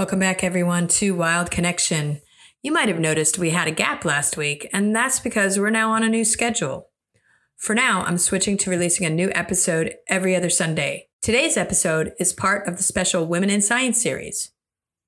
Welcome back, everyone, to Wild Connection. You might have noticed we had a gap last week, and that's because we're now on a new schedule. For now, I'm switching to releasing a new episode every other Sunday. Today's episode is part of the special Women in Science series.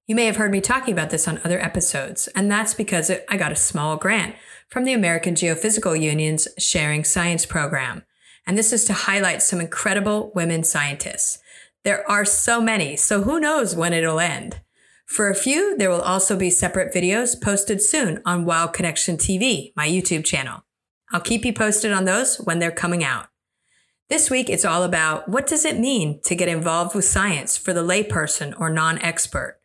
You may have heard me talking about this on other episodes, and that's because I got a small grant from the American Geophysical Union's Sharing Science program. And this is to highlight some incredible women scientists. There are so many, so who knows when it'll end. For a few, there will also be separate videos posted soon on Wild Connection TV, my YouTube channel. I'll keep you posted on those when they're coming out. This week, it's all about what does it mean to get involved with science for the layperson or non-expert?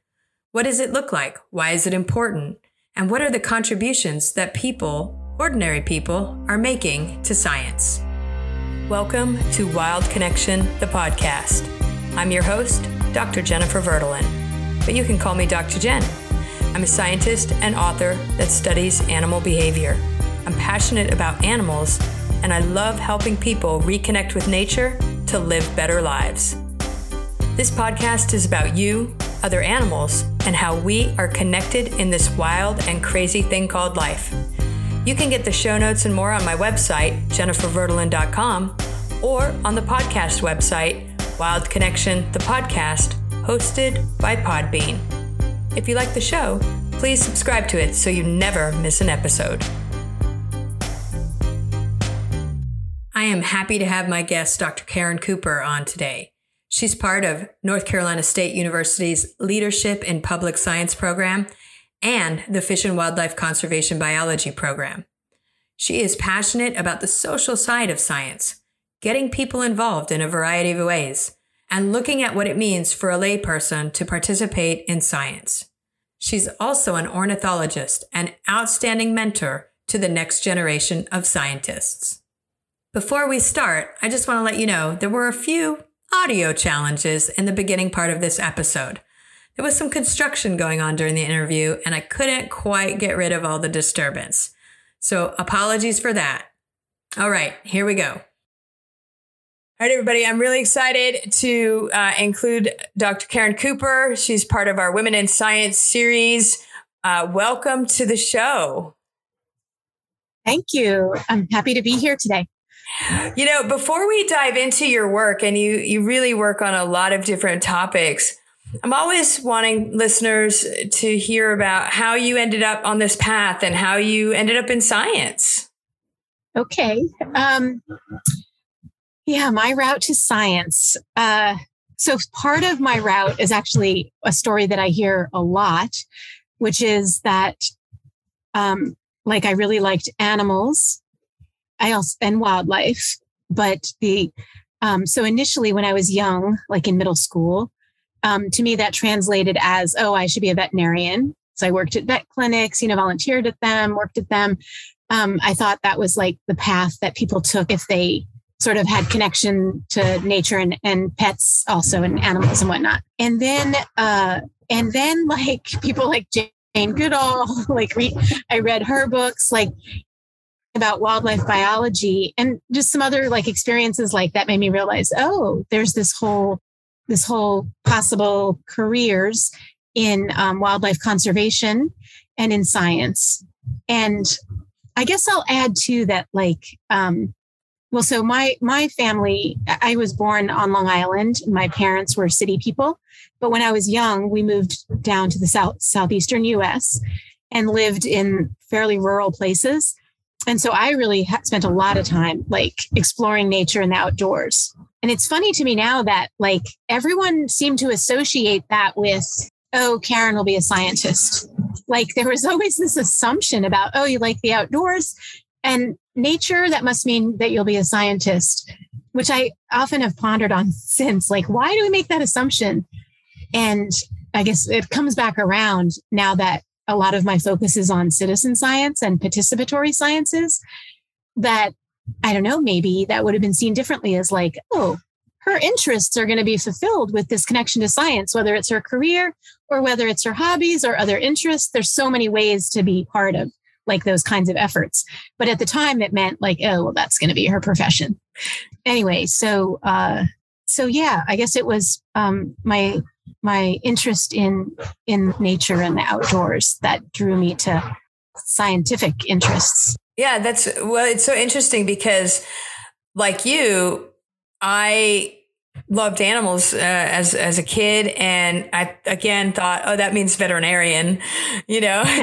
What does it look like? Why is it important? And what are the contributions that people, ordinary people, are making to science? Welcome to Wild Connection, the podcast. I'm your host, Dr. Jennifer Verdolin but you can call me Dr. Jen. I'm a scientist and author that studies animal behavior. I'm passionate about animals, and I love helping people reconnect with nature to live better lives. This podcast is about you, other animals, and how we are connected in this wild and crazy thing called life. You can get the show notes and more on my website, jenniferverdolin.com, or on the podcast website, Wild Connection, the podcast hosted by Podbean. If you like the show, please subscribe to it so you never miss an episode. I am happy to have my guest, Dr. Caren Cooper, on today. She's part of North Carolina State University's Leadership in Public Science program and the Fish and Wildlife Conservation Biology program. She is passionate about the social side of science, getting people involved in a variety of ways, and looking at what it means for a layperson to participate in science. She's also an ornithologist and outstanding mentor to the next generation of scientists. Before we start, I just want to let you know there were a few audio challenges in the beginning part of this episode. There was some construction going on during the interview, and I couldn't quite get rid of all the disturbance. So, apologies for that. All right, here we go. All right, everybody, I'm really excited to uh, include Dr. Caren Cooper. She's part of our Women in Science series. Uh, welcome to the show. Thank you. I'm happy to be here today. You know, before we dive into your work, and you you really work on a lot of different topics, I'm always wanting listeners to hear about how you ended up on this path and how you ended up in science. Okay. Um, yeah, my route to science. Uh, so part of my route is actually a story that I hear a lot, which is that, um, like I really liked animals, I also and wildlife, but the um, so initially when I was young, like in middle school, um, to me that translated as oh I should be a veterinarian. So I worked at vet clinics, you know, volunteered at them, worked at them. Um, I thought that was like the path that people took if they sort of had connection to nature and, and pets also and animals and whatnot. And then, uh, and then like people like Jane Goodall, like re- I read her books, like about wildlife biology and just some other like experiences like that made me realize, oh, there's this whole, this whole possible careers in um, wildlife conservation and in science. And I guess I'll add too that, like, um, well, so my my family, I was born on Long Island. My parents were city people, but when I was young, we moved down to the south southeastern U.S. and lived in fairly rural places. And so I really ha- spent a lot of time like exploring nature and the outdoors. And it's funny to me now that like everyone seemed to associate that with, oh, Caren will be a scientist. Like there was always this assumption about, oh, you like the outdoors. And nature, that must mean that you'll be a scientist, which I often have pondered on since. Like, why do we make that assumption? And I guess it comes back around now that a lot of my focus is on citizen science and participatory sciences that I don't know, maybe that would have been seen differently as like, oh, her interests are going to be fulfilled with this connection to science, whether it's her career or whether it's her hobbies or other interests. There's so many ways to be part of like those kinds of efforts. But at the time, it meant like, oh, well, that's going to be her profession. Anyway, so uh, so yeah, I guess it was um, my my interest in in nature and the outdoors that drew me to scientific interests. Yeah, that's well, it's so interesting because like you, I loved animals uh, as as a kid. And i again thought oh that means veterinarian you know?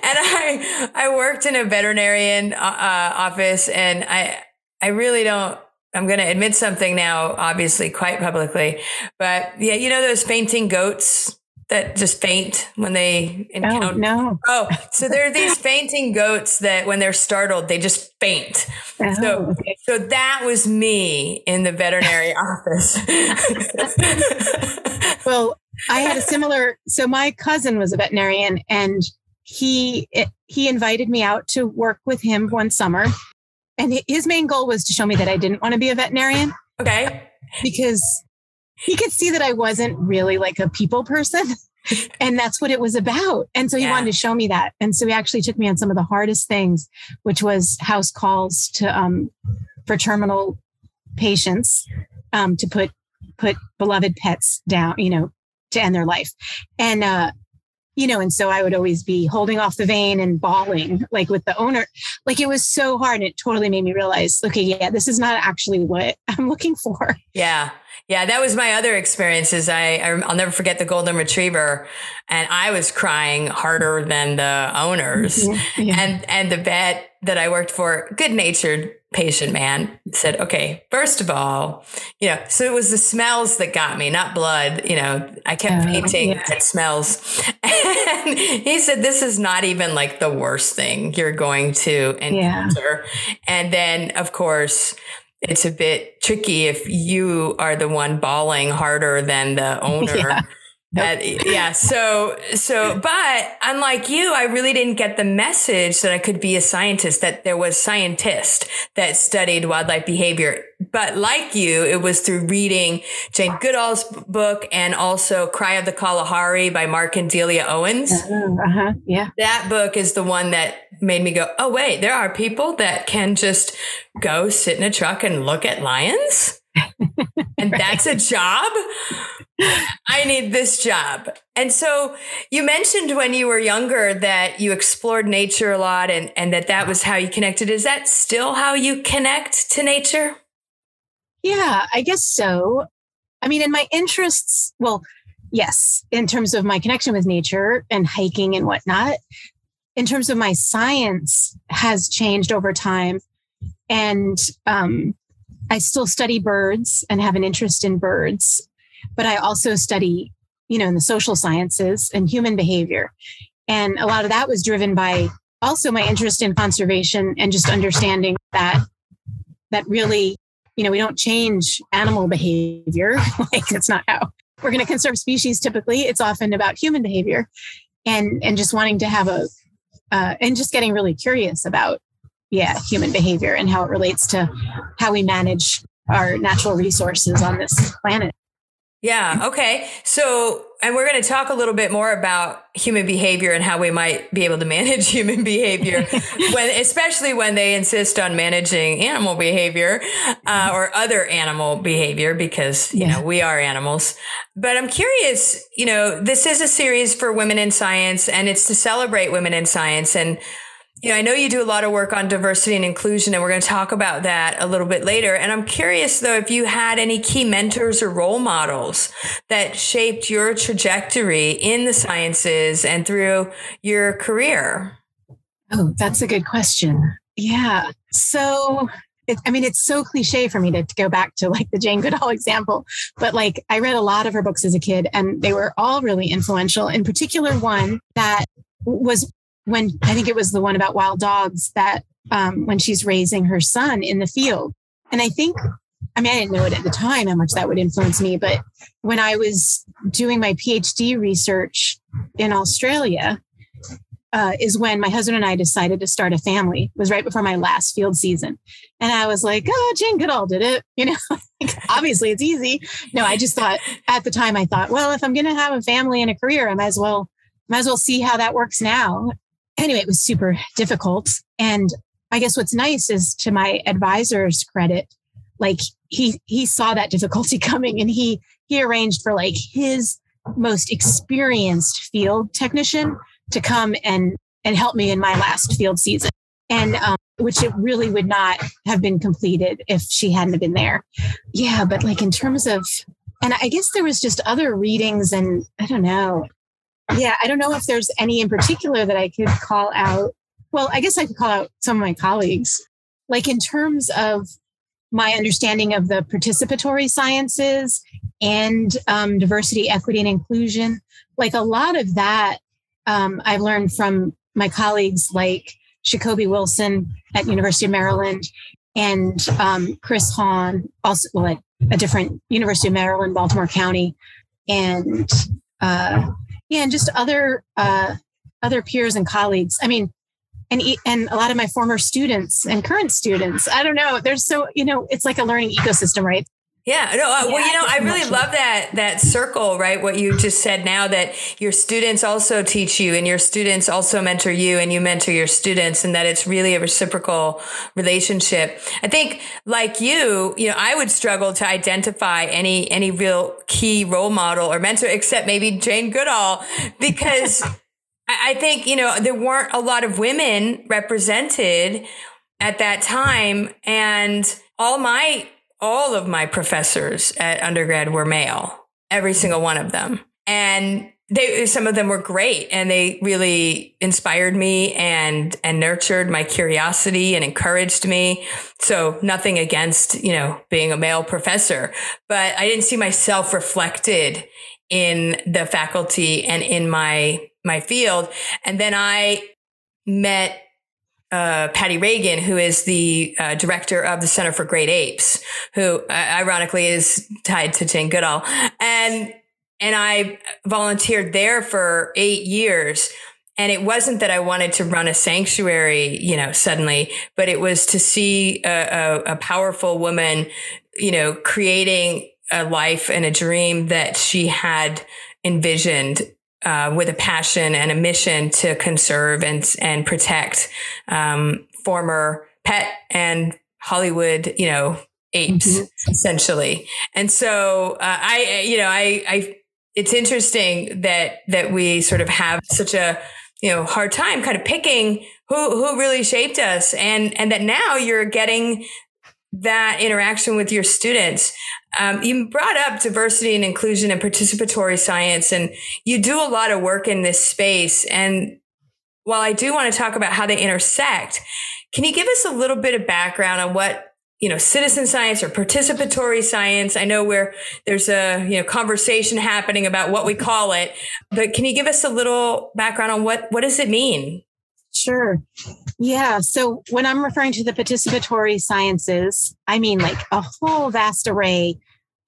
And i i worked in a veterinarian uh, uh, office and i i really don't i'm going to admit something now obviously quite publicly. But yeah you know those fainting goats that just faint when they encounter. Oh, no. Oh, so there are these fainting goats that when they're startled, they just faint. Oh, so, okay. so that was me in the veterinary office. well, I had a similar. So my cousin was a veterinarian, and he he invited me out to work with him one summer, and his main goal was to show me that I didn't want to be a veterinarian. Okay. Because he could see that I wasn't really like a people person. and that's what it was about. And so he yeah. wanted to show me that. And so he actually took me on some of the hardest things, which was house calls to um, for terminal patients um, to put put beloved pets down, you know, to end their life. And uh, you know, and so I would always be holding off the vein and bawling like with the owner. Like it was so hard. And it totally made me realize, okay, yeah, this is not actually what I'm looking for. Yeah. Yeah, that was my other experiences. I, I will never forget the golden retriever, and I was crying harder than the owners. Mm-hmm. Yeah. And and the vet that I worked for, good natured patient man, said, "Okay, first of all, you know, so it was the smells that got me, not blood. You know, I kept uh, painting yeah. at smells, and he said, "This is not even like the worst thing you're going to encounter." Yeah. And then, of course it's a bit tricky if you are the one bawling harder than the owner. Yeah. Nope. yeah. So, so, but unlike you, I really didn't get the message that I could be a scientist, that there was scientists that studied wildlife behavior. But like you, it was through reading Jane Goodall's book and also Cry of the Kalahari by Mark and Delia Owens. Uh-huh. uh-huh. Yeah. That book is the one that made me go, oh, wait, there are people that can just go sit in a truck and look at lions. And right. that's a job. I need this job. And so you mentioned when you were younger that you explored nature a lot and, and that that was how you connected. Is that still how you connect to nature? Yeah, I guess so. I mean, in my interests, well, yes, in terms of my connection with nature and hiking and whatnot, in terms of my science has changed over time. And um, I still study birds and have an interest in birds, but I also study, you know, in the social sciences and human behavior. And a lot of that was driven by also my interest in conservation and just understanding that that really, you know, we don't change animal behavior. like it's not how we're going to conserve species typically. It's often about human behavior and and just wanting to have a uh, and just getting really curious about yeah, human behavior and how it relates to how we manage our natural resources on this planet. Yeah. Okay. So, and we're going to talk a little bit more about human behavior and how we might be able to manage human behavior when, especially when they insist on managing animal behavior uh, or other animal behavior, because, you yeah. know, we are animals. But I'm curious, you know, this is a series for women in science and it's to celebrate women in science. And you know, I know you do a lot of work on diversity and inclusion, and we're going to talk about that a little bit later. And I'm curious, though, if you had any key mentors or role models that shaped your trajectory in the sciences and through your career. Oh, that's a good question. Yeah. So, it, I mean, it's so cliche for me to, to go back to like the Jane Goodall example, but like I read a lot of her books as a kid, and they were all really influential. In particular, one that was when I think it was the one about wild dogs that um, when she's raising her son in the field. And I think, I mean, I didn't know it at the time how much that would influence me, but when I was doing my PhD research in Australia, uh, is when my husband and I decided to start a family. It was right before my last field season. And I was like, oh, Jane Goodall did it. You know, obviously it's easy. No, I just thought at the time, I thought, well, if I'm going to have a family and a career, I might as well, might as well see how that works now anyway, it was super difficult. And I guess what's nice is to my advisor's credit, like he he saw that difficulty coming and he he arranged for like his most experienced field technician to come and and help me in my last field season and um, which it really would not have been completed if she hadn't been there yeah but like in terms of and i guess there was just other readings and i don't know yeah i don't know if there's any in particular that i could call out well i guess i could call out some of my colleagues like in terms of my understanding of the participatory sciences and um, diversity, equity, and inclusion. Like a lot of that, um, I've learned from my colleagues like Sacoby Wilson at University of Maryland and um, Chris Hahn, also well, at a different University of Maryland, Baltimore County, and uh, yeah, and just other uh, other peers and colleagues. I mean, and and a lot of my former students and current students. I don't know. There's so you know, it's like a learning ecosystem, right? Yeah, no, uh, well, you know, I really love that that circle, right? What you just said now that your students also teach you and your students also mentor you and you mentor your students and that it's really a reciprocal relationship. I think like you, you know, I would struggle to identify any any real key role model or mentor except maybe Jane Goodall because I think, you know, there weren't a lot of women represented at that time. And all my, all of my professors at undergrad were male, every mm. single one of them. And they, some of them were great and they really inspired me and, and nurtured my curiosity and encouraged me. So nothing against, you know, being a male professor, but I didn't see myself reflected in the faculty and in my my field. And then I met uh, Patti Ragan, who is the uh, director of the Center for Great Apes, who uh, ironically is tied to Jane Goodall, and and I volunteered there for eight years. And it wasn't that I wanted to run a sanctuary, you know, suddenly, but it was to see a, a, a powerful woman, you know, creating a life and a dream that she had envisioned uh, with a passion and a mission to conserve and and protect um, former pet and Hollywood, you know, apes mm-hmm. essentially. And so uh, I, you know, I, I, it's interesting that that we sort of have such a you know hard time kind of picking who who really shaped us, and and that now you're getting that interaction with your students. Um, you brought up diversity and inclusion and participatory science, and you do a lot of work in this space. And while I do want to talk about how they intersect, can you give us a little bit of background on what you know citizen science or participatory science i know where there's a you know conversation happening about what we call it but can you give us a little background on what what does it mean Sure. Yeah. So when I'm referring to the participatory sciences, I mean like a whole vast array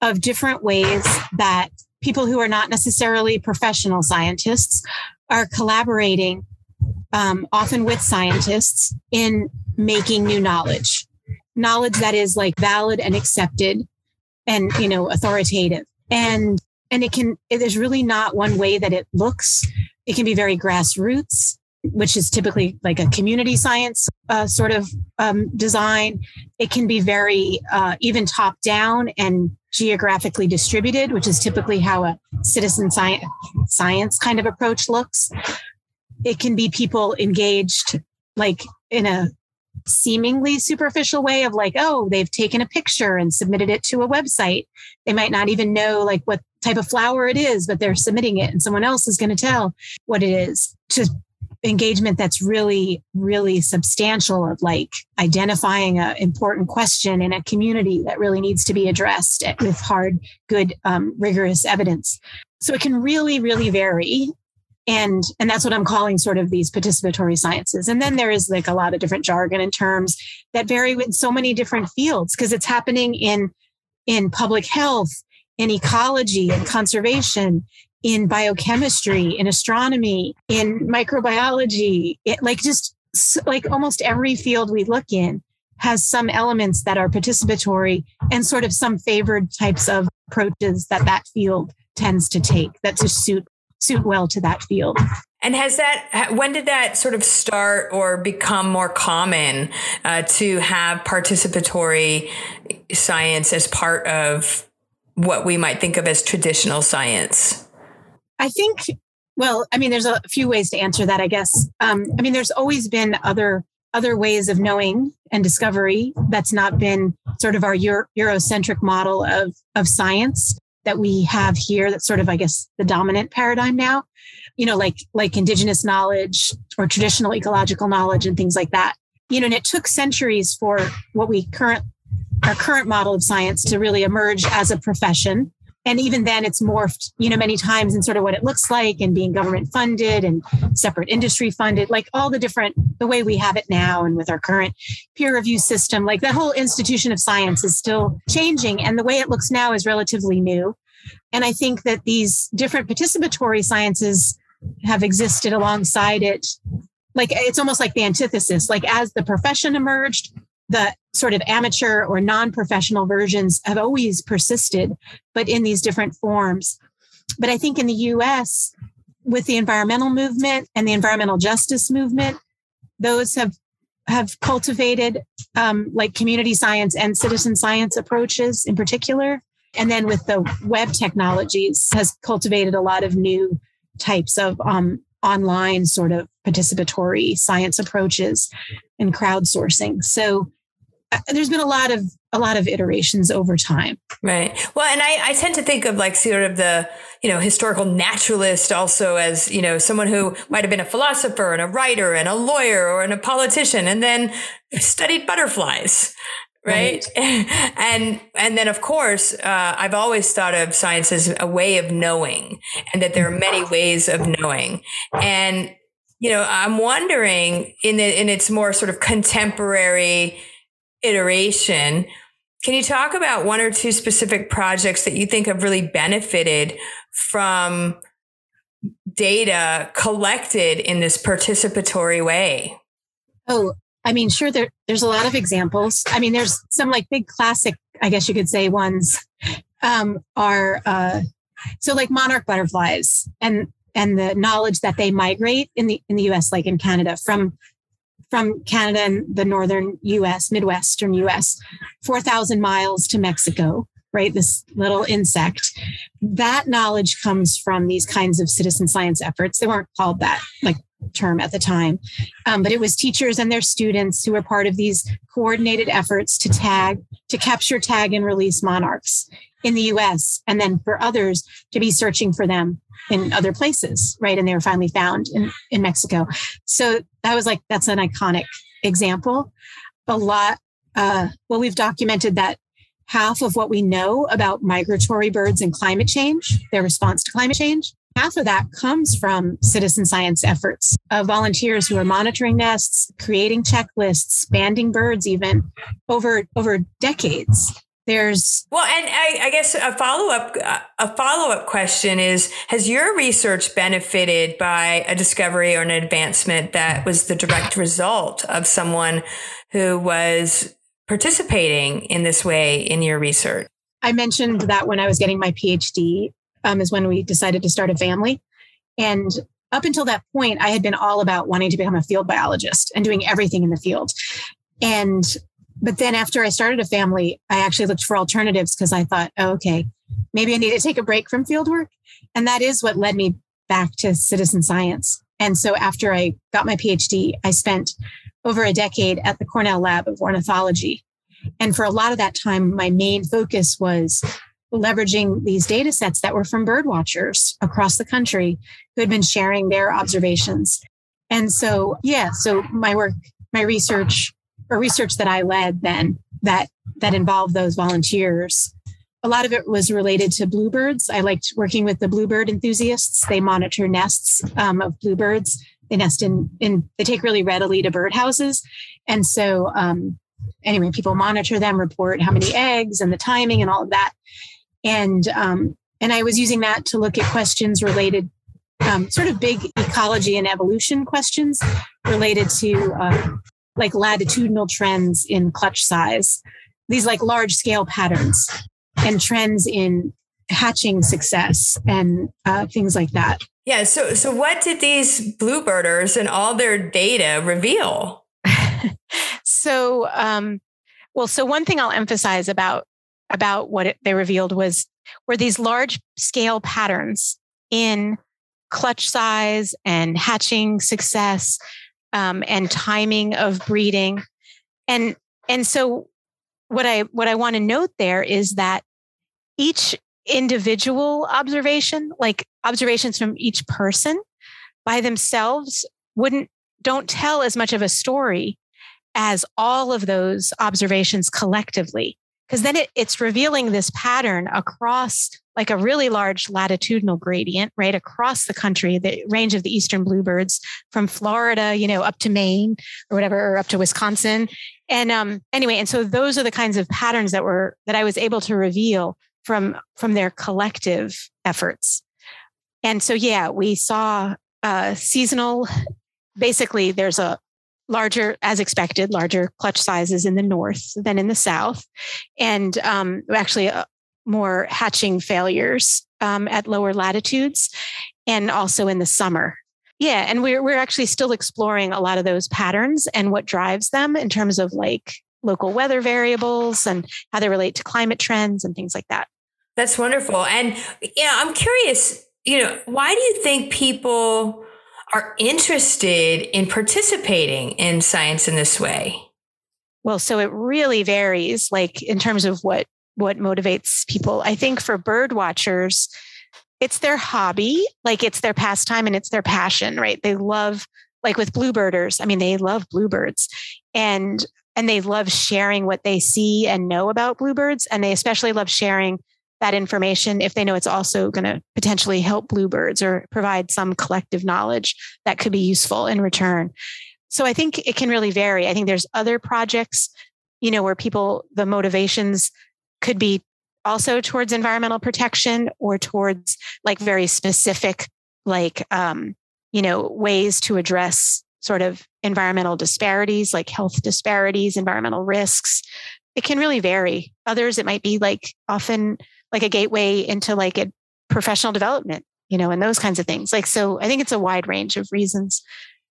of different ways that people who are not necessarily professional scientists are collaborating, um, often with scientists, in making new knowledge, knowledge that is like valid and accepted and, you know, authoritative. And and it can, there's really not one way that it looks. It can be very grassroots which is typically like a community science uh, sort of um, design. It can be very uh, even top down and geographically distributed, which is typically how a citizen science, science kind of approach looks. It can be people engaged like in a seemingly superficial way of like, oh, they've taken a picture and submitted it to a website. They might not even know like what type of flower it is, but they're submitting it and someone else is going to tell what it is to engagement that's really really substantial of like identifying an important question in a community that really needs to be addressed with hard good um, rigorous evidence. So it can really really vary. And and that's what i'm calling sort of these participatory sciences. And then there is like a lot of different jargon and terms that vary with so many different fields because it's happening in in public health in ecology and conservation in biochemistry, in astronomy, in microbiology, it, like just like almost every field we look in has some elements that are participatory and sort of some favored types of approaches that that field tends to take that just suit suit well to that field. And has that, when did that sort of start or become more common uh, to have participatory science as part of what we might think of as traditional science? I think, well, I mean, there's a few ways to answer that, I guess. Um, I mean, there's always been other other ways of knowing and discovery that's not been sort of our Euro- Eurocentric model of of science that we have here that's sort of i guess the dominant paradigm now. You know like like indigenous knowledge or traditional ecological knowledge and things like that. You know and it took centuries for what we current our current model of science to really emerge as a profession and even then it's morphed you know many times in sort of what it looks like and being government funded and separate industry funded like all the different the way we have it now and with our current peer review system like the whole institution of science is still changing. And the way it looks now is relatively new. And i think that these different participatory sciences have existed alongside it. Like it's almost like the antithesis like as the profession emerged the sort of amateur or non-professional versions have always persisted but in these different forms. But i think in the us with the environmental movement and the environmental justice movement those have have cultivated um, like community science and citizen science approaches in particular. And then with the web technologies has cultivated a lot of new types of um, online sort of participatory science approaches and crowdsourcing. So there's been a lot of a lot of iterations over time. Right. Well, and I, I tend to think of like sort of the, you know, historical naturalist also as, you know, someone who might have been a philosopher and a writer and a lawyer or and a politician and then studied butterflies. Right? right. and, and then of course, uh, I've always thought of science as a way of knowing and that there are many ways of knowing. And, you know, I'm wondering in the, in its more sort of contemporary, iteration. Can you talk about one or two specific projects that you think have really benefited from data collected in this participatory way? Oh, I mean, sure, there, there's a lot of examples. I mean, there's some like big classic, I guess you could say, ones um, are uh, so like monarch butterflies and and the knowledge that they migrate in the in the US, like in Canada, from from Canada and the northern US, Midwestern US, 4,000 miles to Mexico, right? This little insect. That knowledge comes from these kinds of citizen science efforts. They weren't called that like term at the time, um, but it was teachers and their students who were part of these coordinated efforts to tag, to capture, tag, and release monarchs in the US, and then for others to be searching for them in other places, right? And they were finally found in, in Mexico. So that was like, that's an iconic example. A lot, uh, well, we've documented that half of what we know about migratory birds and climate change, their response to climate change, half of that comes from citizen science efforts of volunteers who are monitoring nests, creating checklists, banding birds even over, over decades there's well and I, I, guess a follow-up a follow-up question is has your research benefited by a discovery or an advancement that was the direct result of someone who was participating in this way in your research? I mentioned that when i was getting my phd um, is when we decided to start a family. And up until that point i had been all about wanting to become a field biologist and doing everything in the field. And but then after I started a family, I actually looked for alternatives because I thought, oh, okay, maybe I need to take a break from field work. And that is what led me back to citizen science. And so after I got my PhD, I spent over a decade at the Cornell Lab of Ornithology. And for a lot of that time, my main focus was leveraging these data sets that were from bird watchers across the country who had been sharing their observations. And so, yeah, so my work, my research or research that I led then that that involved those volunteers. A lot of it was related to bluebirds. I liked working with the bluebird enthusiasts. They monitor nests um, of bluebirds. They nest in, in, they take really readily to birdhouses. And so, um, anyway, people monitor them, report how many eggs and the timing and all of that. And, um, and I was using that to look at questions related, um, sort of big ecology and evolution questions related to uh, like latitudinal trends in clutch size, these like large scale patterns and trends in hatching success and uh, things like that. Yeah. So, so what did these bluebirders and all their data reveal? so, um, well, so one thing I'll emphasize about about what it, they revealed was were these large scale patterns in clutch size and hatching success um, and timing of breeding, and and so what I what I want to note there is that each individual observation, like observations from each person by themselves, wouldn't don't tell as much of a story as all of those observations collectively. Because then it, it's revealing this pattern across like a really large latitudinal gradient right across the country the range of the eastern bluebirds from florida you know up to maine or whatever or up to wisconsin. And um anyway and so those are the kinds of patterns that were that i was able to reveal from from their collective efforts. And so yeah we saw uh seasonal. Basically there's a larger, as expected, larger clutch sizes in the north than in the south, and um, actually uh, more hatching failures um, at lower latitudes, and also in the summer. Yeah, and we're we're actually still exploring a lot of those patterns and what drives them in terms of like local weather variables and how they relate to climate trends and things like that. That's wonderful. And yeah, I'm curious, you know, why do you think people are interested in participating in science in this way? Well, so it really varies, like in terms of what what motivates people. I think for bird watchers, it's their hobby, like it's their pastime and it's their passion, right? They love, like with bluebirders. I mean, they love bluebirds, and and they love sharing what they see and know about bluebirds, and they especially love sharing that information if they know it's also going to potentially help bluebirds or provide some collective knowledge that could be useful in return. So I think it can really vary. I think there's other projects, you know, where people, the motivations could be also towards environmental protection or towards like very specific, like, um, you know, ways to address sort of environmental disparities, like health disparities, environmental risks. It can really vary. Others, it might be like often like a gateway into like a professional development, you know, and those kinds of things. Like, so I think it's a wide range of reasons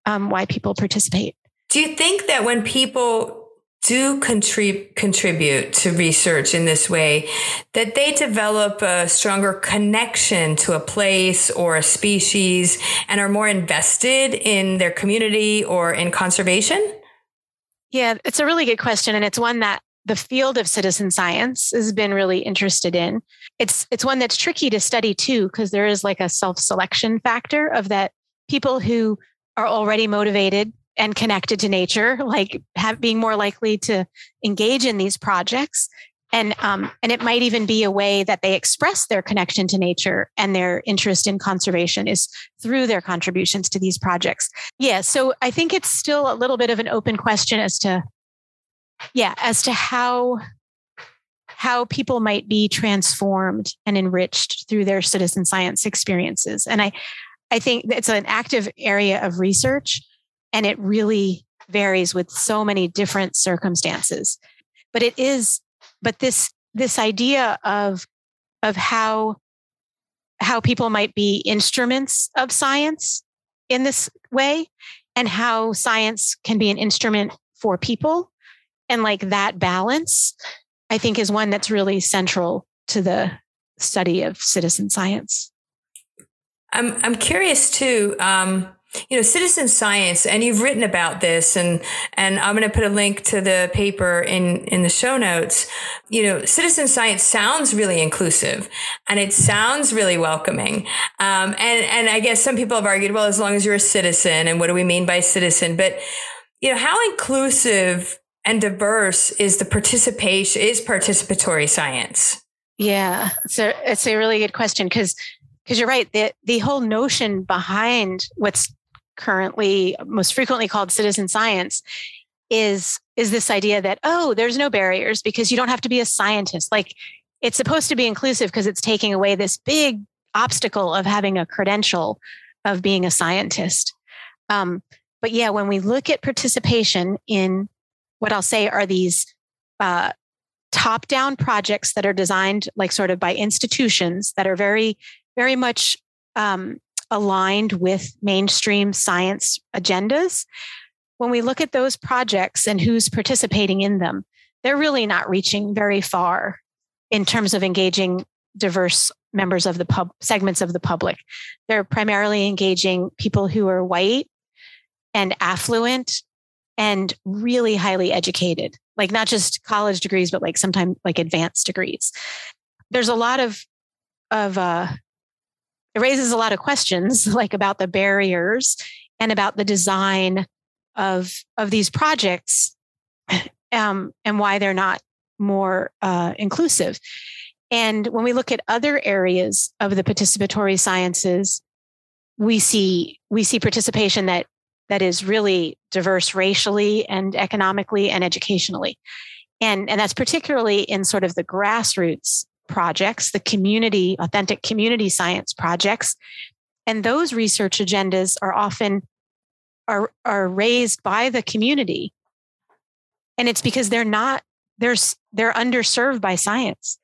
um, why people participate. Do you think that when people do contrib- contribute to research in this way, that they develop a stronger connection to a place or a species and are more invested in their community or in conservation? Yeah, it's a really good question. And it's one that the field of citizen science has been really interested in. It's it's one that's tricky to study too because there is like a self-selection factor of that people who are already motivated and connected to nature, like have being more likely to engage in these projects. And um, and it might even be a way that they express their connection to nature and their interest in conservation is through their contributions to these projects. Yeah, so I think it's still a little bit of an open question as to yeah as to how how people might be transformed and enriched through their citizen science experiences and i i think it's an active area of research and it really varies with so many different circumstances but it is but this this idea of of how how people might be instruments of science in this way and how science can be an instrument for people and like that balance, I think is one that's really central to the study of citizen science. I'm I'm curious too. Um, you know, citizen science, and you've written about this, and and I'm going to put a link to the paper in in the show notes. You know, citizen science sounds really inclusive, and it sounds really welcoming. Um, and and I guess some people have argued, well, as long as you're a citizen, and what do we mean by citizen? But you know, how inclusive and diverse is the participation is participatory science? Yeah, so it's a really good question because because you're right. The the whole notion behind what's currently most frequently called citizen science is is this idea that oh there's no barriers because you don't have to be a scientist. Like it's supposed to be inclusive because it's taking away this big obstacle of having a credential of being a scientist. Um, but yeah when we look at participation in what I'll say are these uh, top down projects that are designed like sort of by institutions that are very, very much um, aligned with mainstream science agendas, when we look at those projects and who's participating in them, they're really not reaching very far in terms of engaging diverse members of the pub segments of the public. They're primarily engaging people who are white and affluent and really highly educated, like not just college degrees, but like sometimes like advanced degrees. There's a lot of of uh, it raises a lot of questions like about the barriers and about the design of of these projects um, and why they're not more uh, inclusive. And when we look at other areas of the participatory sciences, we see we see participation that that is really diverse racially and economically and educationally. And, and that's particularly in sort of the grassroots projects, the community, authentic community science projects. And those research agendas are often are, are raised by the community. And it's because they're not, there's, they're underserved by science.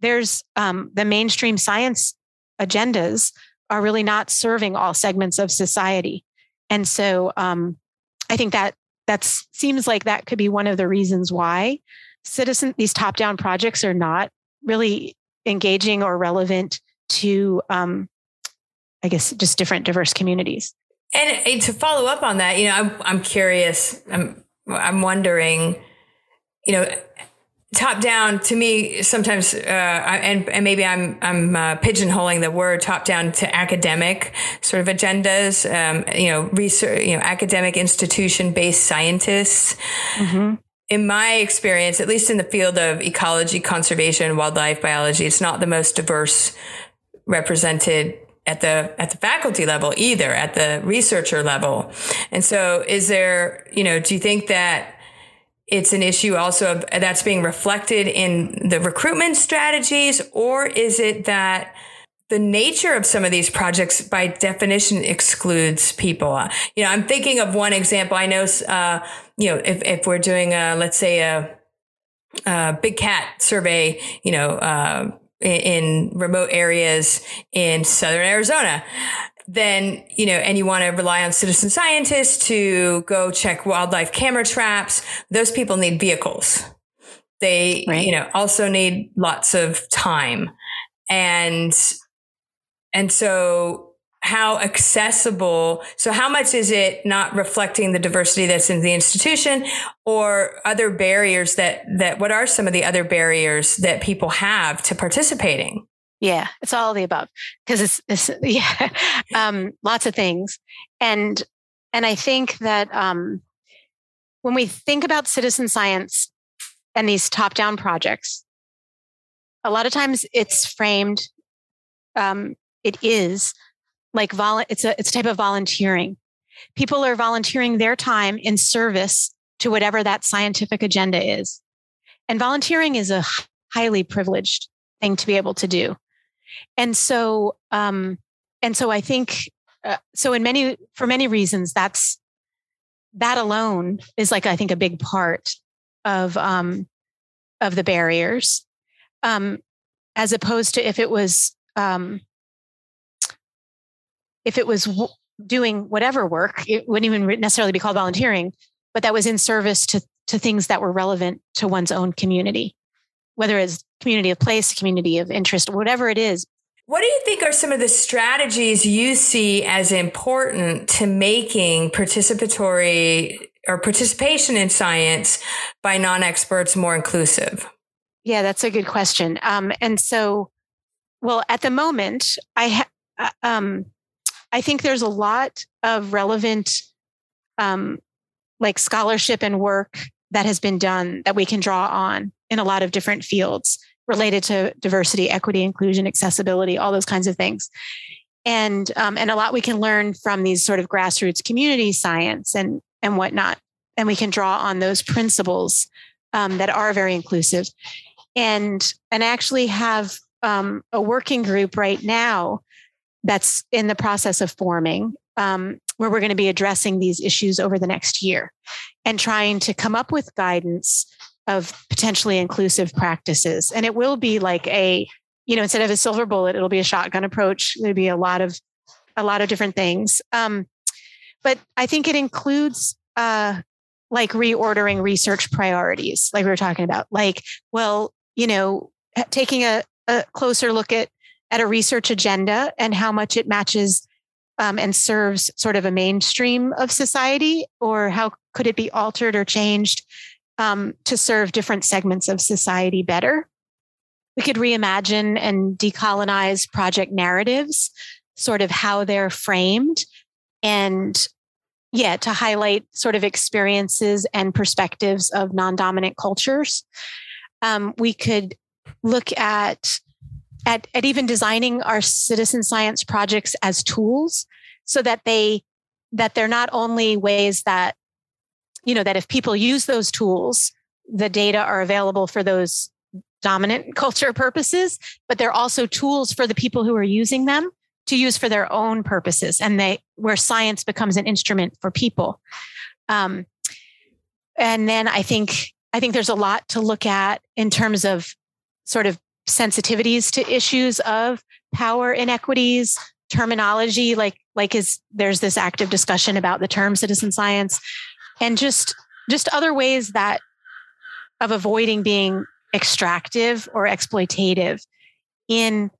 There's um, the mainstream science agendas are really not serving all segments of society. And so um, I think that that seems like that could be one of the reasons why citizen these top down projects are not really engaging or relevant to um, I guess just different diverse communities. And, and, to follow up on that, you know, I'm I'm curious. I'm I'm wondering, you know, top down to me sometimes uh, and, and maybe i'm i'm uh, pigeonholing the word top down to academic sort of agendas um, you know research you know academic institution based scientists mm-hmm. In my experience at least in the field of ecology conservation wildlife biology it's not the most diverse represented at the at the faculty level either at the researcher level. And so is there you know do you think that it's an issue also of that's being reflected in the recruitment strategies, or is it that the nature of some of these projects by definition excludes people. Uh, you know, I'm thinking of one example. I know, uh, you know, if, if we're doing a, let's say a, a big cat survey, you know, uh, in, in remote areas in Southern Arizona, then, you know, and you want to rely on citizen scientists to go check wildlife camera traps, those people need vehicles. They, right. you know, also need lots of time. And, and so how accessible, so how much is it not reflecting the diversity that's in the institution or other barriers that, that, what are some of the other barriers that people have to participating? Yeah, it's all the above because it's, it's, yeah, um, lots of things, and and I think that um, when we think about citizen science and these top-down projects, a lot of times it's framed. Um, it is like vol- It's a it's a type of volunteering. People are volunteering their time in service to whatever that scientific agenda is, and volunteering is a highly privileged thing to be able to do and so um and so i think uh, so in many for many reasons that's that alone is like i think a big part of um of the barriers um as opposed to if it was um if it was w- doing whatever work it wouldn't even necessarily be called volunteering but that was in service to to things that were relevant to one's own community whether it's community of place, community of interest, whatever it is. What do you think are some of the strategies you see as important to making participatory or participation in science by non experts more inclusive? Yeah, that's a good question. Um, and so, well, at the moment, I ha- uh, um, I think there's a lot of relevant, um, like scholarship and work that has been done that we can draw on in a lot of different fields related to diversity, equity, inclusion, accessibility, all those kinds of things. And um, and a lot we can learn from these sort of grassroots community science and and whatnot. And we can draw on those principles um, that are very inclusive. And and I actually have um, a working group right now that's in the process of forming um, where we're going to be addressing these issues over the next year and trying to come up with guidance of potentially inclusive practices. And it will be like a, you know, instead of a silver bullet, it'll be a shotgun approach. There'll be a lot of a lot of different things. Um, but I think it includes uh, like reordering research priorities, like we were talking about. Like, well, you know, taking a, a closer look at at a research agenda and how much it matches um, and serves sort of a mainstream of society, or how could it be altered or changed um, to serve different segments of society better? We could reimagine and decolonize project narratives, sort of how they're framed, and yeah, to highlight sort of experiences and perspectives of non dominant cultures. Um, we could look at at, at even designing our citizen science projects as tools so that they that they're not only ways that you know that if people use those tools the data are available for those dominant culture purposes but they're also tools for the people who are using them to use for their own purposes and they where science becomes an instrument for people. Um, and then i think i think there's a lot to look at in terms of sort of sensitivities to issues of power inequities, terminology, like like is there's this active discussion about the term citizen science, and just just other ways that of avoiding being extractive or exploitative in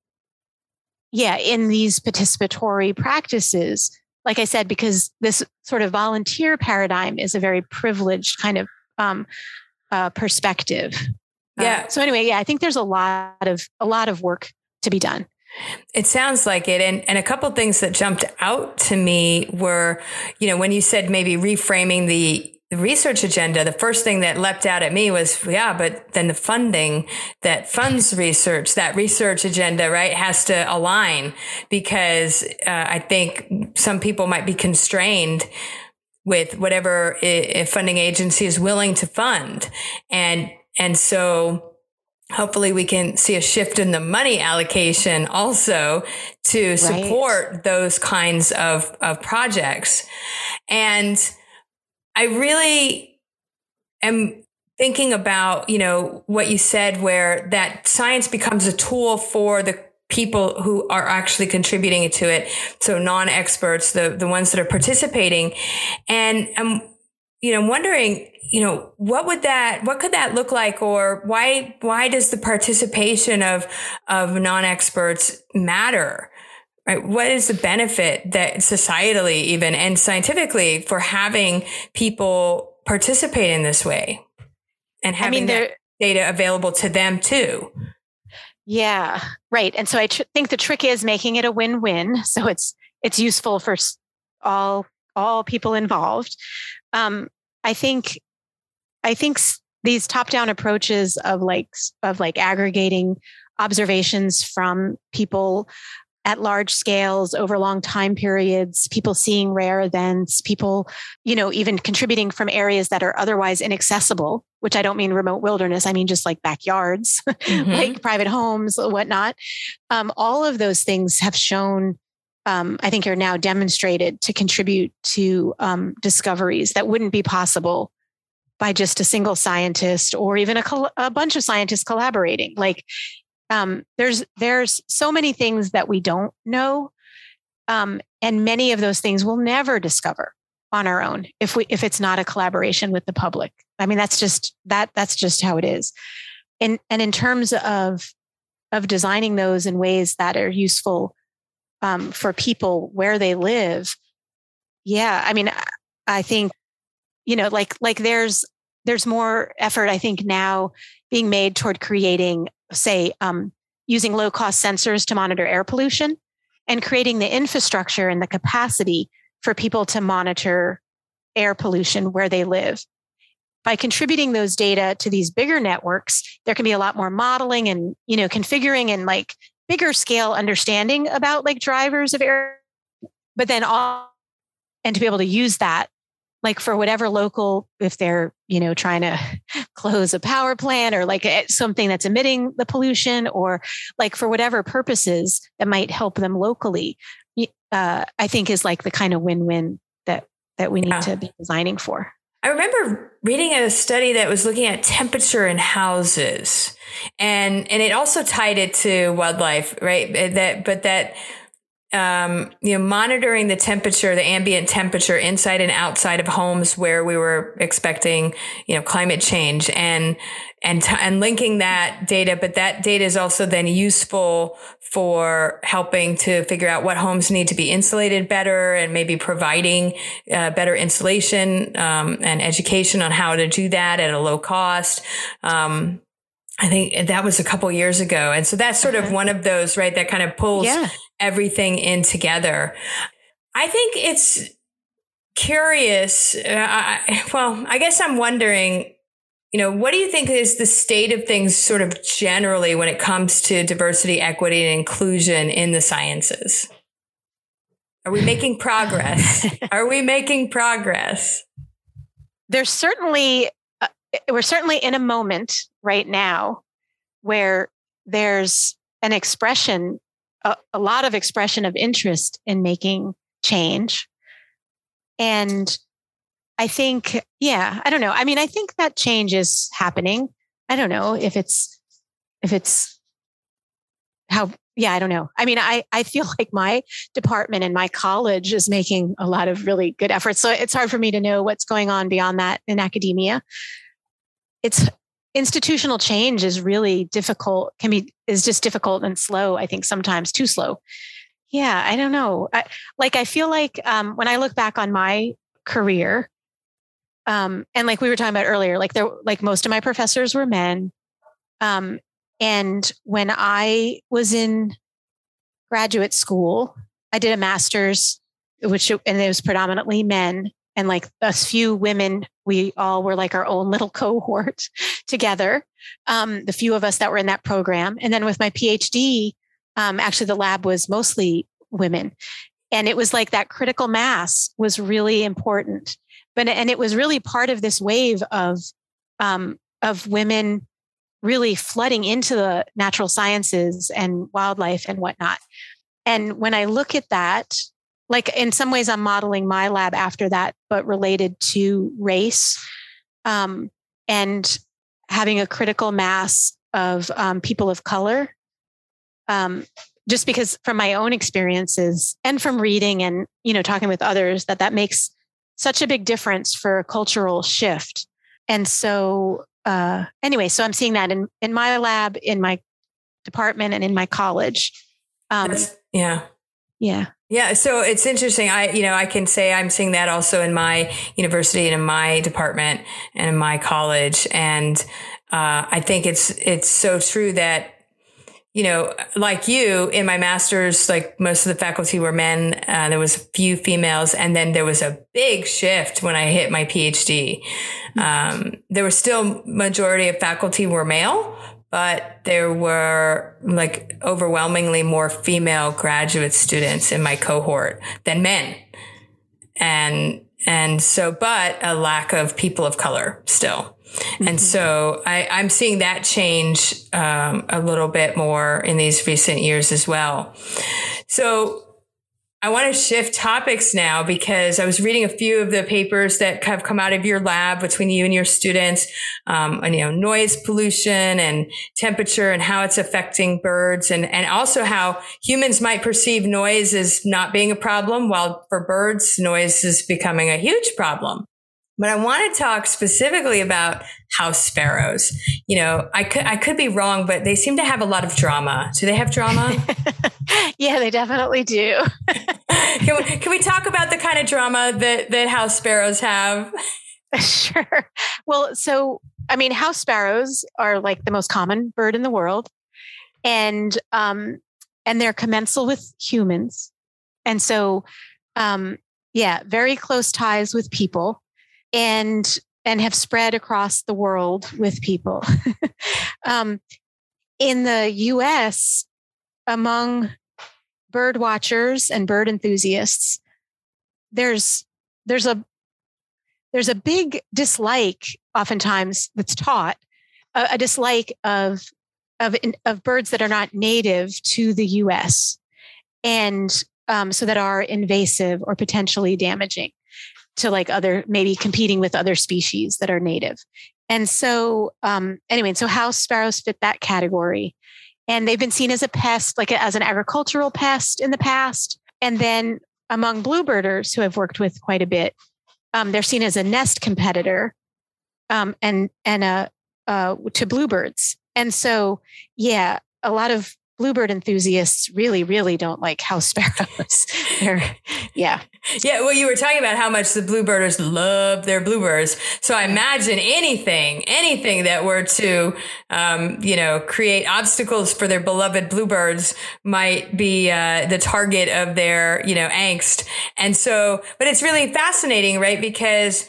yeah in these participatory practices. Like i said because this sort of volunteer paradigm is a very privileged kind of um, uh, perspective yeah. Uh, so anyway, yeah, I think there's a lot of a lot of work to be done. It sounds like it. And, and a couple things that jumped out to me were, you know, when you said maybe reframing the, the research agenda, the first thing that leapt out at me was, yeah, but then the funding that funds research, that research agenda, right, has to align because uh, I think some people might be constrained with whatever a funding agency is willing to fund. And and so hopefully we can see a shift in the money allocation also to support right. those kinds of, of projects. And I really am thinking about, you know, what you said where that science becomes a tool for the people who are actually contributing to it. So non-experts, the, the ones that are participating. And I'm, you know, wondering, you know, what would that, what could that look like? Or why, why does the participation of, of non-experts matter? Right? What is the benefit that societally even and scientifically for having people participate in this way and having I mean, that data available to them too? Yeah, right. And so I tr- think the trick is making it a win-win. So it's, it's useful for all all people involved. Um, I think I think these top-down approaches of like of like aggregating observations from people at large scales over long time periods, people seeing rare events, people, you know, even contributing from areas that are otherwise inaccessible, which I don't mean remote wilderness, I mean just like backyards, mm-hmm. like private homes, whatnot. Um, all of those things have shown um, I think are now demonstrated to contribute to um, discoveries that wouldn't be possible by just a single scientist or even a, col- a bunch of scientists collaborating. Like um, there's there's so many things that we don't know, um, and many of those things we'll never discover on our own if we if it's not a collaboration with the public. I mean that's just that that's just how it is. And and in terms of of designing those in ways that are useful um, for people where they live yeah i mean i think you know like like there's there's more effort i think now being made toward creating say um, using low cost sensors to monitor air pollution and creating the infrastructure and the capacity for people to monitor air pollution where they live. By contributing those data to these bigger networks there can be a lot more modeling and you know configuring and like bigger scale understanding about like drivers of air, but then all and to be able to use that like for whatever local if they're you know trying to close a power plant or like eh, something that's emitting the pollution or like for whatever purposes that might help them locally uh, i think is like the kind of win-win that that we need yeah. to be designing for I remember reading a study that was looking at temperature in houses and and it also tied it to wildlife, right? That but that um, you know, monitoring the temperature, the ambient temperature inside and outside of homes where we were expecting, you know, climate change and, and, t- and linking that data. But that data is also then useful for helping to figure out what homes need to be insulated better and maybe providing uh, better insulation, um, and education on how to do that at a low cost. Um, I think that was a couple years ago. And so that's sort of one of those, right, that kind of pulls yeah. everything in together. I think it's curious. Uh, I, well, I guess I'm wondering, you know, what do you think is the state of things sort of generally when it comes to diversity, equity, and inclusion in the sciences? Are we making progress? Are we making progress? There's certainly Eh, we're certainly in a moment right now where there's an expression, a, a lot of expression of interest in making change. And I think, yeah, I don't know. I mean, I think that change is happening. I don't know if it's, if it's how, yeah, I don't know. I mean, I, I feel like my department and my college is making a lot of really good efforts. So it's hard for me to know what's going on beyond that in academia it's institutional change is really difficult can be is just difficult and slow i think sometimes too slow. Yeah i don't know. I, like i feel like um, when i look back on my career um, and like we were talking about earlier like there like most of my professors were men um, and when i was in graduate school i did a master's which and it was predominantly men and like us few women we all were like our own little cohort together um, the few of us that were in that program. And then with my phd um, actually the lab was mostly women. And it was like that critical mass was really important. But and it was really part of this wave of um, of women really flooding into the natural sciences and wildlife and whatnot. And when i look at that like in some ways i'm modeling my lab after that but related to race um, and having a critical mass of um, people of color. Um, just because from my own experiences and from reading and you know talking with others that that makes such a big difference for a cultural shift. And so uh, anyway so i'm seeing that in in my lab in my department and in my college. Um, yeah yeah yeah, so it's interesting. I, you know, I can say I'm seeing that also in my university and in my department and in my college, and uh, I think it's it's so true that you know, like you in my master's, like most of the faculty were men. Uh, there was a few females, and then there was a big shift when I hit my PhD. Um, there was still majority of faculty were male, but there were like overwhelmingly more female graduate students in my cohort than men. And, and so, but a lack of people of color still. Mm-hmm. And so I, I'm seeing that change um, a little bit more in these recent years as well. So I want to shift topics now because I was reading a few of the papers that have come out of your lab between you and your students, um, and, you know, noise pollution and temperature and how it's affecting birds and, and also how humans might perceive noise as not being a problem while for birds, noise is becoming a huge problem. But I want to talk specifically about house sparrows. You know, I could I could be wrong, but they seem to have a lot of drama. Do they have drama? yeah, they definitely do. can, we, can we talk about the kind of drama that that house sparrows have? Sure. Well, so I mean, house sparrows are like the most common bird in the world, and um, and they're commensal with humans, and so um, yeah, very close ties with people and and have spread across the world with people. um, in the US, among bird watchers and bird enthusiasts, there's there's a there's a big dislike oftentimes that's taught a, a dislike of of of birds that are not native to the U.S. and um, so that are invasive or potentially damaging to like other maybe competing with other species that are native. And so um, anyway so house sparrows fit that category. And they've been seen as a pest like as an agricultural pest in the past. And then among bluebirders who I've worked with quite a bit, um, they're seen as a nest competitor um, and and a uh, to bluebirds. And so, yeah, a lot of bluebird enthusiasts really, really don't like house sparrows. They're, yeah. Yeah. Well, you were talking about how much the bluebirders love their bluebirds. So I imagine anything, anything that were to, um, you know, create obstacles for their beloved bluebirds might be uh, the target of their, you know, angst. And so, but it's really fascinating, right? Because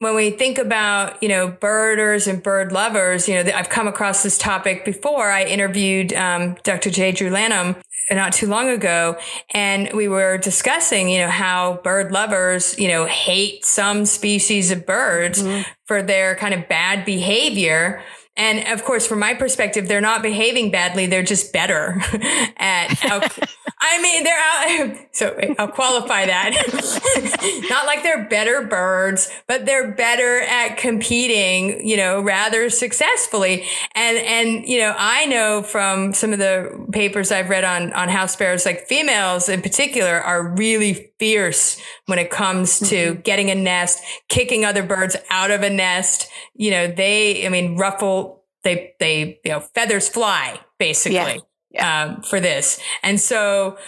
when we think about you know birders and bird lovers you know i've come across this topic before. I interviewed um, dr j. Drew lanham not too long ago and we were discussing you know how bird lovers you know hate some species of birds mm-hmm. for their kind of bad behavior and of course, from my perspective, they're not behaving badly. They're just better at. I mean, they're out. So I'll qualify that. not like they're better birds, but they're better at competing, you know, rather successfully. And, and, you know, I know from some of the papers I've read on, on house sparrows, like females in particular are really fierce when it comes to mm-hmm. getting a nest, kicking other birds out of a nest. You know, they, I mean, ruffle, they, they, you know, feathers fly basically. Yeah. Yeah. Um, for this. And so,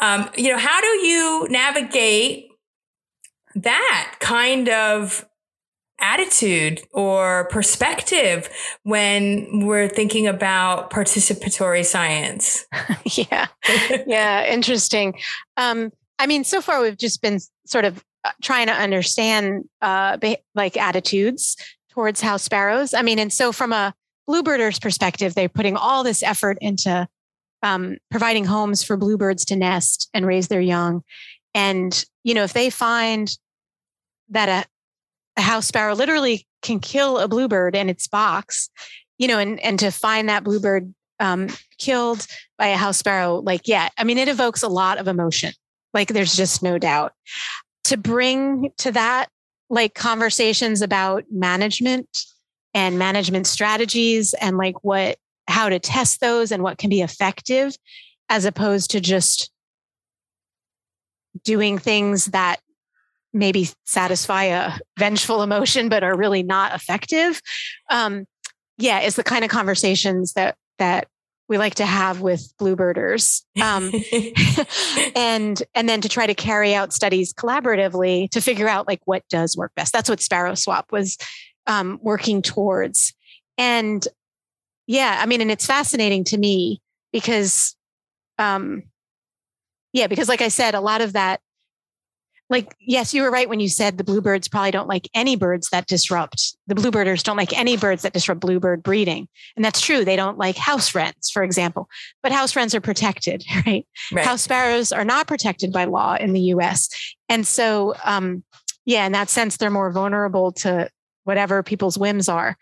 um, you know, how do you navigate that kind of attitude or perspective when we're thinking about participatory science? yeah. yeah. Interesting. Um, I mean, so far we've just been sort of uh, trying to understand uh, like attitudes towards house sparrows. I mean, and so from a bluebirder's perspective, they're putting all this effort into um, providing homes for bluebirds to nest and raise their young. And you know, if they find that a, a house sparrow literally can kill a bluebird in its box, you know, and and to find that bluebird um, killed by a house sparrow, like yeah, I mean, it evokes a lot of emotion. Like there's just no doubt. To bring to that like conversations about management and management strategies and like what how to test those and what can be effective as opposed to just doing things that maybe satisfy a vengeful emotion but are really not effective. Um, yeah is the kind of conversations that that we like to have with bluebirders. Um, and and then to try to carry out studies collaboratively to figure out like what does work best. That's what sparrow swap was um, working towards. And yeah i mean and it's fascinating to me because um, yeah because like i said a lot of that like yes you were right when you said the bluebirds probably don't like any birds that disrupt the bluebirders don't like any birds that disrupt bluebird breeding. And that's true they don't like house wrens for example. But house wrens are protected right, right. house sparrows are not protected by law in the us and so um, yeah in that sense they're more vulnerable to whatever people's whims are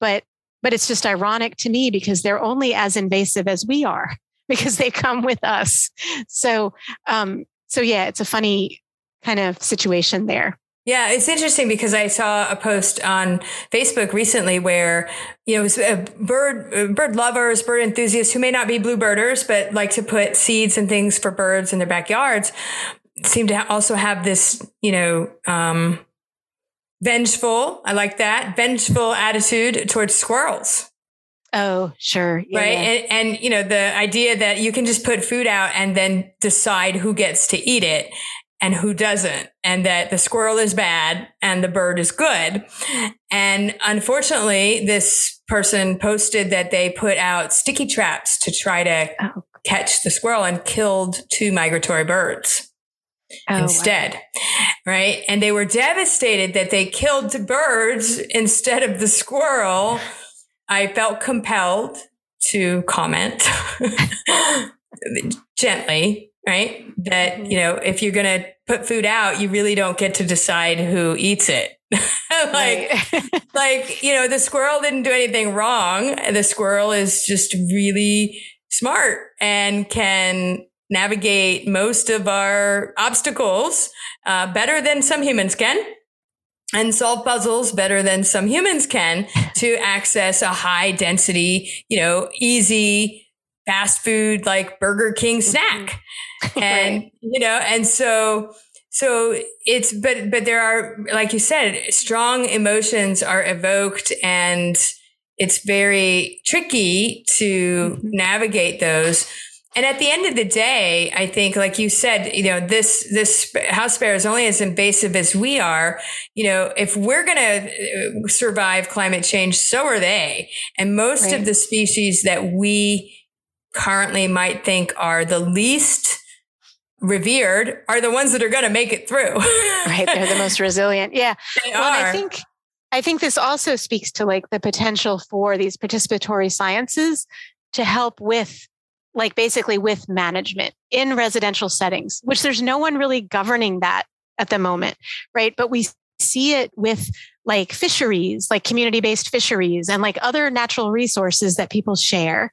but but it's just ironic to me because they're only as invasive as we are because they come with us so um so yeah it's a funny kind of situation there. Yeah, it's interesting because I saw a post on Facebook recently where you know uh, bird uh, bird lovers, bird enthusiasts who may not be bluebirders but like to put seeds and things for birds in their backyards seem to also have this you know um, vengeful. I like that vengeful attitude towards squirrels. Oh, sure. Yeah, right. Yeah. And, and, you know, the idea that you can just put food out and then decide who gets to eat it and who doesn't, and that the squirrel is bad and the bird is good. And unfortunately, this person posted that they put out sticky traps to try to oh. catch the squirrel and killed two migratory birds. Oh, instead, wow. right? And they were devastated that they killed the birds instead of the squirrel. I felt compelled to comment gently right? That, mm-hmm. you know, if you're going to put food out, you really don't get to decide who eats it. like, like, you know, the squirrel didn't do anything wrong. The squirrel is just really smart and can navigate most of our obstacles uh, better than some humans can and solve puzzles better than some humans can to access a high density, you know, easy fast food like Burger King mm-hmm. snack. Mm-hmm. And, right. you know, and so, so it's, but, but there are, like you said, strong emotions are evoked and it's very tricky to mm-hmm. navigate those. And at the end of the day, I think, like you said, you know, this, this house bear is only as invasive as we are. You know, if we're going to uh, survive climate change, so are they. And most right. of the species that we currently might think are the least revered are the ones that are going to make it through. right. They're the most resilient. Yeah. They well, are. I think, I think this also speaks to like the potential for these participatory sciences to help with like basically with management in residential settings, which there's no one really governing that at the moment, right? But we see it with like fisheries, like community based fisheries and like other natural resources that people share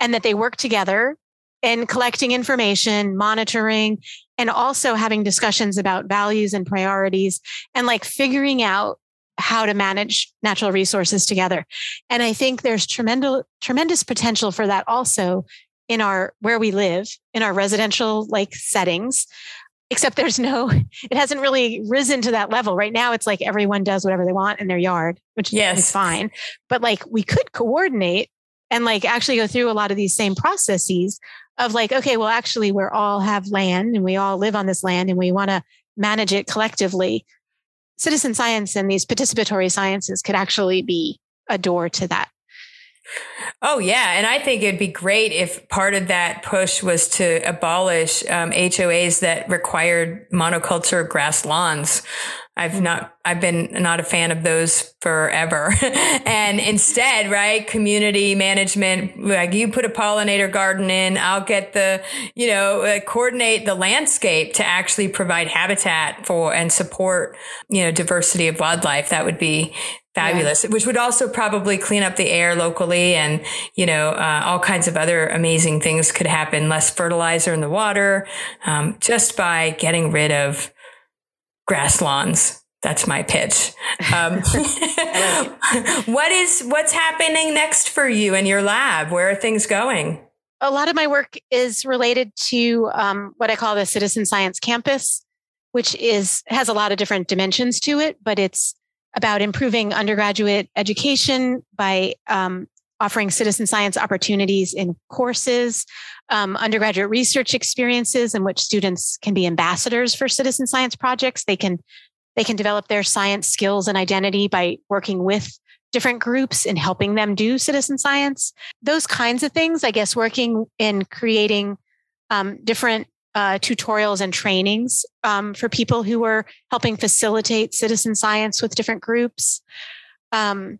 and that they work together in collecting information, monitoring, and also having discussions about values and priorities and like figuring out how to manage natural resources together. And I think there's tremendous, tremendous potential for that also in our where we live in our residential like settings except there's no it hasn't really risen to that level. Right now it's like everyone does whatever they want in their yard which yes. is fine. But like we could coordinate and like actually go through a lot of these same processes of like okay well actually we all have land and we all live on this land and we want to manage it collectively. Citizen science and these participatory sciences could actually be a door to that Oh, yeah. And I think it'd be great if part of that push was to abolish um, HOAs that required monoculture grass lawns. I've not, I've been not a fan of those forever. and instead, right, community management, like you put a pollinator garden in, I'll get the, you know, uh, coordinate the landscape to actually provide habitat for and support, you know, diversity of wildlife. That would be fabulous, yeah. which would also probably clean up the air locally and, you know, uh, all kinds of other amazing things could happen. Less fertilizer in the water, um, just by getting rid of grass lawns. That's my pitch. Um, what is what's happening next for you in your lab? Where are things going? A lot of my work is related to um, what I call the citizen science campus, which is has a lot of different dimensions to it, but it's about improving undergraduate education by um, offering citizen science opportunities in courses, um, undergraduate research experiences in which students can be ambassadors for citizen science projects. They can they can develop their science skills and identity by working with different groups and helping them do citizen science. Those kinds of things, I guess, working in creating um, different uh, tutorials and trainings um, for people who are helping facilitate citizen science with different groups. Um,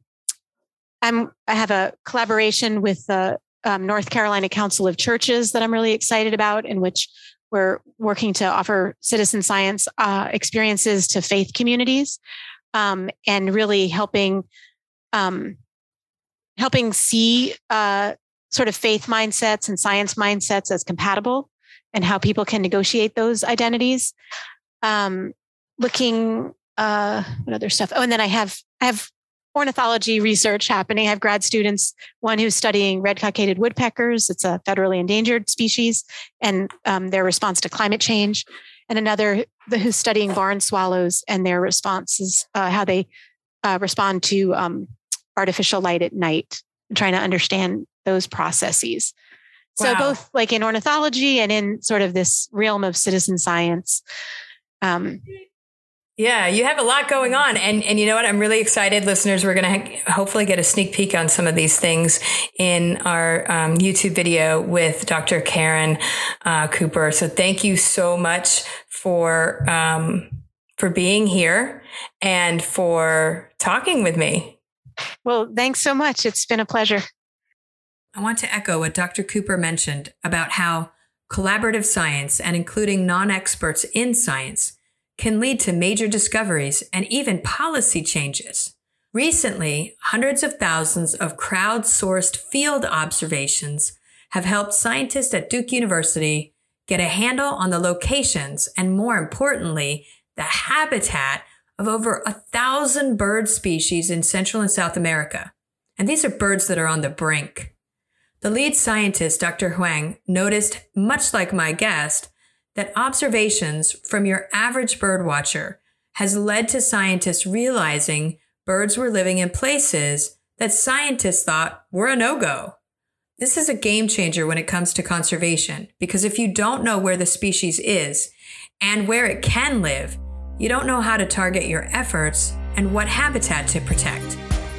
I'm I have a collaboration with the um, North Carolina Council of Churches that I'm really excited about, in which we're working to offer citizen science uh, experiences to faith communities, um, and really helping um, helping see uh, sort of faith mindsets and science mindsets as compatible, and how people can negotiate those identities. Um, looking uh, what other stuff? Oh, and then I have I have ornithology research happening. I have grad students, one who's studying red cockaded woodpeckers. It's a federally endangered species and um, their response to climate change. And another who's studying barn swallows and their responses, uh, how they uh, respond to um, artificial light at night, trying to understand those processes. Wow. So both like in ornithology and in sort of this realm of citizen science. Um, yeah, you have a lot going on. And, and you know what? I'm really excited, listeners. We're going to ha- hopefully get a sneak peek on some of these things in our um, YouTube video with Dr. Caren uh, Cooper. So thank you so much for, um, for being here and for talking with me. Well, thanks so much. It's been a pleasure. I want to echo what Dr. Cooper mentioned about how collaborative science and including non experts in science can lead to major discoveries and even policy changes. Recently, hundreds of thousands of crowd-sourced field observations have helped scientists at Duke University get a handle on the locations and, more importantly, the habitat of over a thousand bird species in Central and South America. And these are birds that are on the brink. The lead scientist, Dr. Huang, noticed, much like my guest, that observations from your average birdwatcher has led to scientists realizing birds were living in places that scientists thought were a no go. This is a game changer when it comes to conservation because if you don't know where the species is and where it can live, you don't know how to target your efforts and what habitat to protect.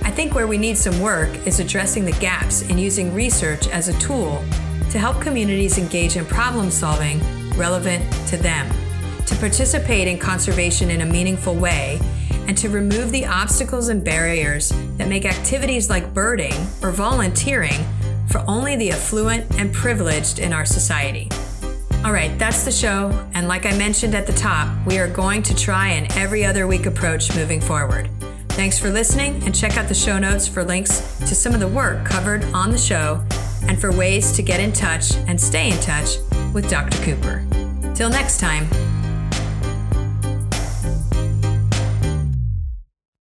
I think where we need some work is addressing the gaps in using research as a tool to help communities engage in problem solving relevant to them, to participate in conservation in a meaningful way, and to remove the obstacles and barriers that make activities like birding or volunteering for only the affluent and privileged in our society. All right, that's the show. And like I mentioned at the top, we are going to try an every other week approach moving forward. Thanks for listening, and check out the show notes for links to some of the work covered on the show and for ways to get in touch and stay in touch with Dr. Cooper. Till next time.